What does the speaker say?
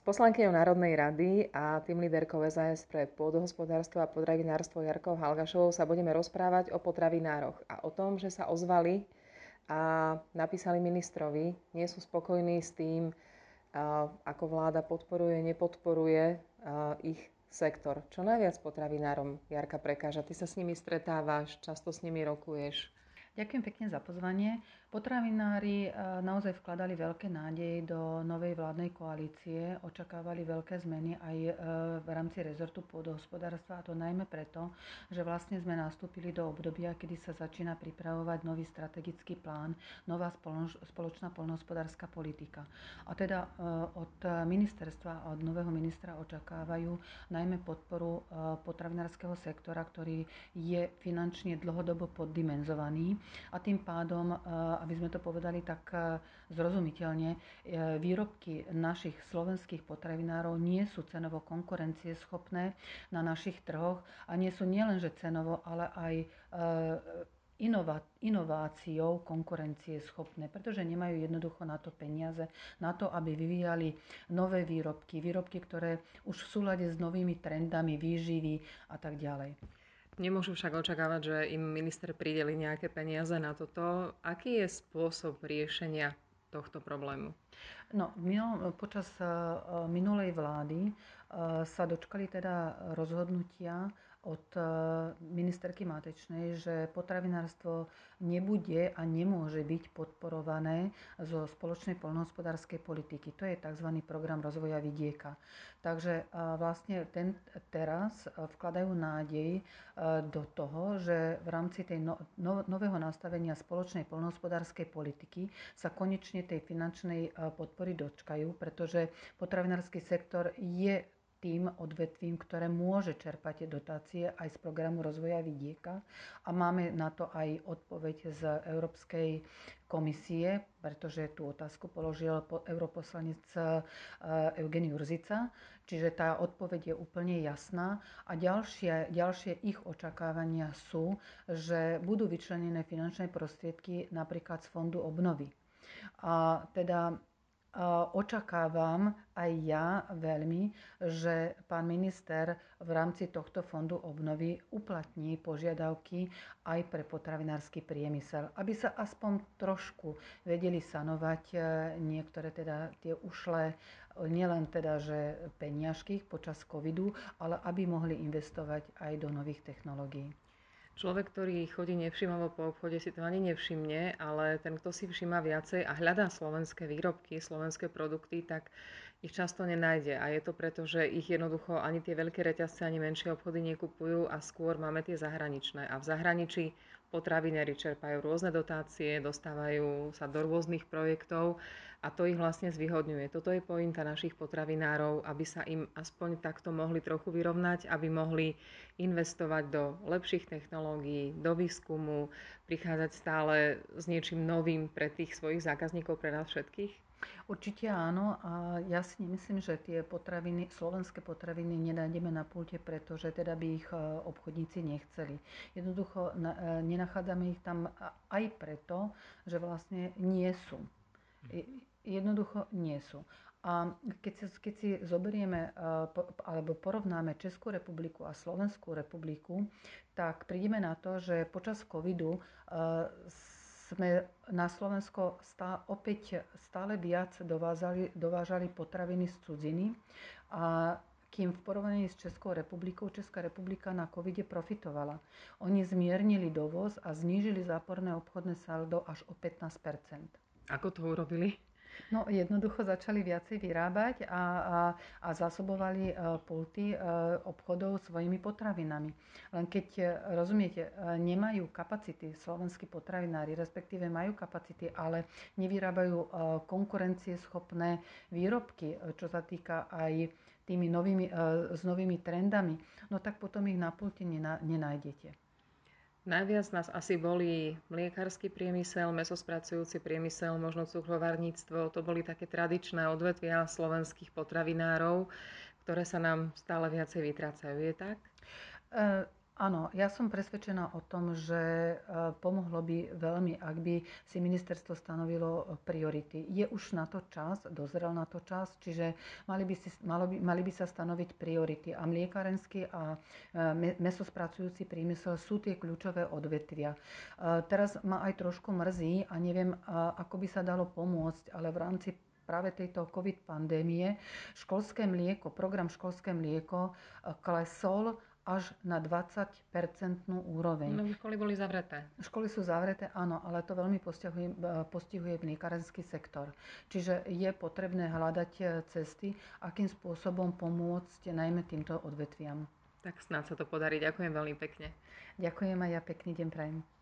S poslankyňou Národnej rady a tým líderkou SAS pre pôdohospodárstvo a potravinárstvo Jarkou Halgašovou sa budeme rozprávať o potravinároch a o tom, že sa ozvali a napísali ministrovi, nie sú spokojní s tým, ako vláda podporuje, nepodporuje ich sektor. Čo najviac potravinárom, Jarka, prekáža? Ty sa s nimi stretávaš, často s nimi rokuješ. Ďakujem pekne za pozvanie. Potravinári eh, naozaj vkladali veľké nádeje do novej vládnej koalície, očakávali veľké zmeny aj eh, v rámci rezortu pôdohospodárstva a to najmä preto, že vlastne sme nastúpili do obdobia, kedy sa začína pripravovať nový strategický plán, nová spoločná poľnohospodárska politika. A teda eh, od ministerstva a od nového ministra očakávajú najmä podporu potravinárskeho sektora, ktorý je finančne dlhodobo poddimenzovaný a tým pádom aby sme to povedali tak eh, zrozumiteľne, eh, výrobky našich slovenských potravinárov nie sú cenovo konkurencieschopné na našich trhoch a nie sú nielenže cenovo, ale aj eh, inováciou konkurencie schopné, pretože nemajú jednoducho na to peniaze, na to, aby vyvíjali nové výrobky, výrobky, ktoré už v súlade s novými trendami výživy a tak ďalej. Nemôžu však očakávať, že im minister prideli nejaké peniaze na toto. Aký je spôsob riešenia tohto problému? No, počas eh, minulej vlády eh, sa dočkali teda rozhodnutia od eh, ministerky Matečnej, že potravinárstvo nebude a nemôže byť podporované zo spoločnej poľnohospodárskej politiky. To je tzv. program rozvoja vidieka. Takže vlastne ten, teraz vkladajú nádej do toho, že v rámci tej no, no, nového nastavenia spoločnej poľnohospodárskej politiky sa konečne tej finančnej podpory dočkajú, pretože potravinársky sektor je tým odvetvím, ktoré môže čerpať dotácie aj z programu rozvoja vidieka. A máme na to aj odpoveď z Európskej komisie, pretože tú otázku položil europoslanec eh, Eugen Jurzica. Čiže tá odpoveď je úplne jasná. A ďalšie, ďalšie ich očakávania sú, že budú vyčlenené finančné prostriedky napríklad z Fondu obnovy. A teda očakávam aj ja veľmi, že pán minister v rámci tohto fondu obnovy uplatní požiadavky aj pre potravinársky priemysel, aby sa aspoň trošku vedeli sanovať e, niektoré teda tie ušlé nielen teda, že peniažky počas covidu, ale aby mohli investovať aj do nových technológií. Človek, ktorý chodí nevšimavo po obchode, si to ani nevšimne, ale ten, kto si všíma viacej a hľadá slovenské výrobky, slovenské produkty, tak ich často nenájde. A je to preto, že ich jednoducho ani tie veľké reťazce, ani menšie obchody nekupujú a skôr máme tie zahraničné. A v zahraničí potravinári čerpajú rôzne dotácie, dostávajú sa do rôznych projektov a to ich vlastne zvyhodňuje. Toto je pointa našich potravinárov, aby sa im aspoň takto mohli trochu vyrovnať, aby mohli investovať do lepších technológií, do výskumu, prichádzať stále s niečím novým pre tých svojich zákazníkov, pre nás všetkých? Určite áno a ja si nemyslím, že tie potraviny, slovenské potraviny nenájdeme na pulte, pretože teda by ich e, obchodníci nechceli. Jednoducho e, nenachádzame ich tam aj preto, že vlastne nie sú jednoducho nie sú. A keď si, keď si zoberieme alebo porovnáme Českú republiku a Slovenskú republiku, tak prídeme na to, že počas covidu sme na Slovensko stále, opäť stále viac dovážali, dovážali potraviny z cudziny a kým v porovnaní s Českou republikou Česká republika na covide profitovala. Oni zmiernili dovoz a znížili záporné obchodné saldo až o 15 Ako to urobili? No jednoducho začali viacej vyrábať a, a, a zásobovali uh, pulty uh, obchodov svojimi potravinami. Len keď, uh, rozumiete, nemajú kapacity slovenskí potravinári, respektíve majú kapacity, ale nevyrábajú konkurencieschopné výrobky, čo sa týka aj tými novými, s novými trendami, no tak potom ich na pulte nenájdete. Najviac nás asi boli mliekarský priemysel, mesospracujúci priemysel, možno cukrovarníctvo. To boli také tradičné odvetvia slovenských potravinárov, ktoré sa nám stále viacej vytrácajú. Je tak? Uh, Áno, ja som presvedčená o tom, že e, pomohlo by veľmi, ak by si ministerstvo stanovilo priority. Je už na to čas, dozrel na to čas, čiže mali by, si, malo by, mali by sa stanoviť priority. A mliekarenský a e, mesospracujúci prímysel sú tie kľúčové odvetvia. E, teraz ma aj trošku mrzí a neviem, ako by sa dalo pomôcť, ale v rámci práve tejto COVID pandémie školské mlieko, program školské mlieko klesol až na 20-percentnú úroveň. No, školy boli zavreté. Školy sú zavreté, áno, ale to veľmi postihuje, postihuje vnikarenský sektor. Čiže je potrebné hľadať e, cesty, akým spôsobom pomôcť najmä týmto odvetviam. Tak snad sa to podarí. Ďakujem veľmi pekne. Ďakujem a ja pekný deň prajem.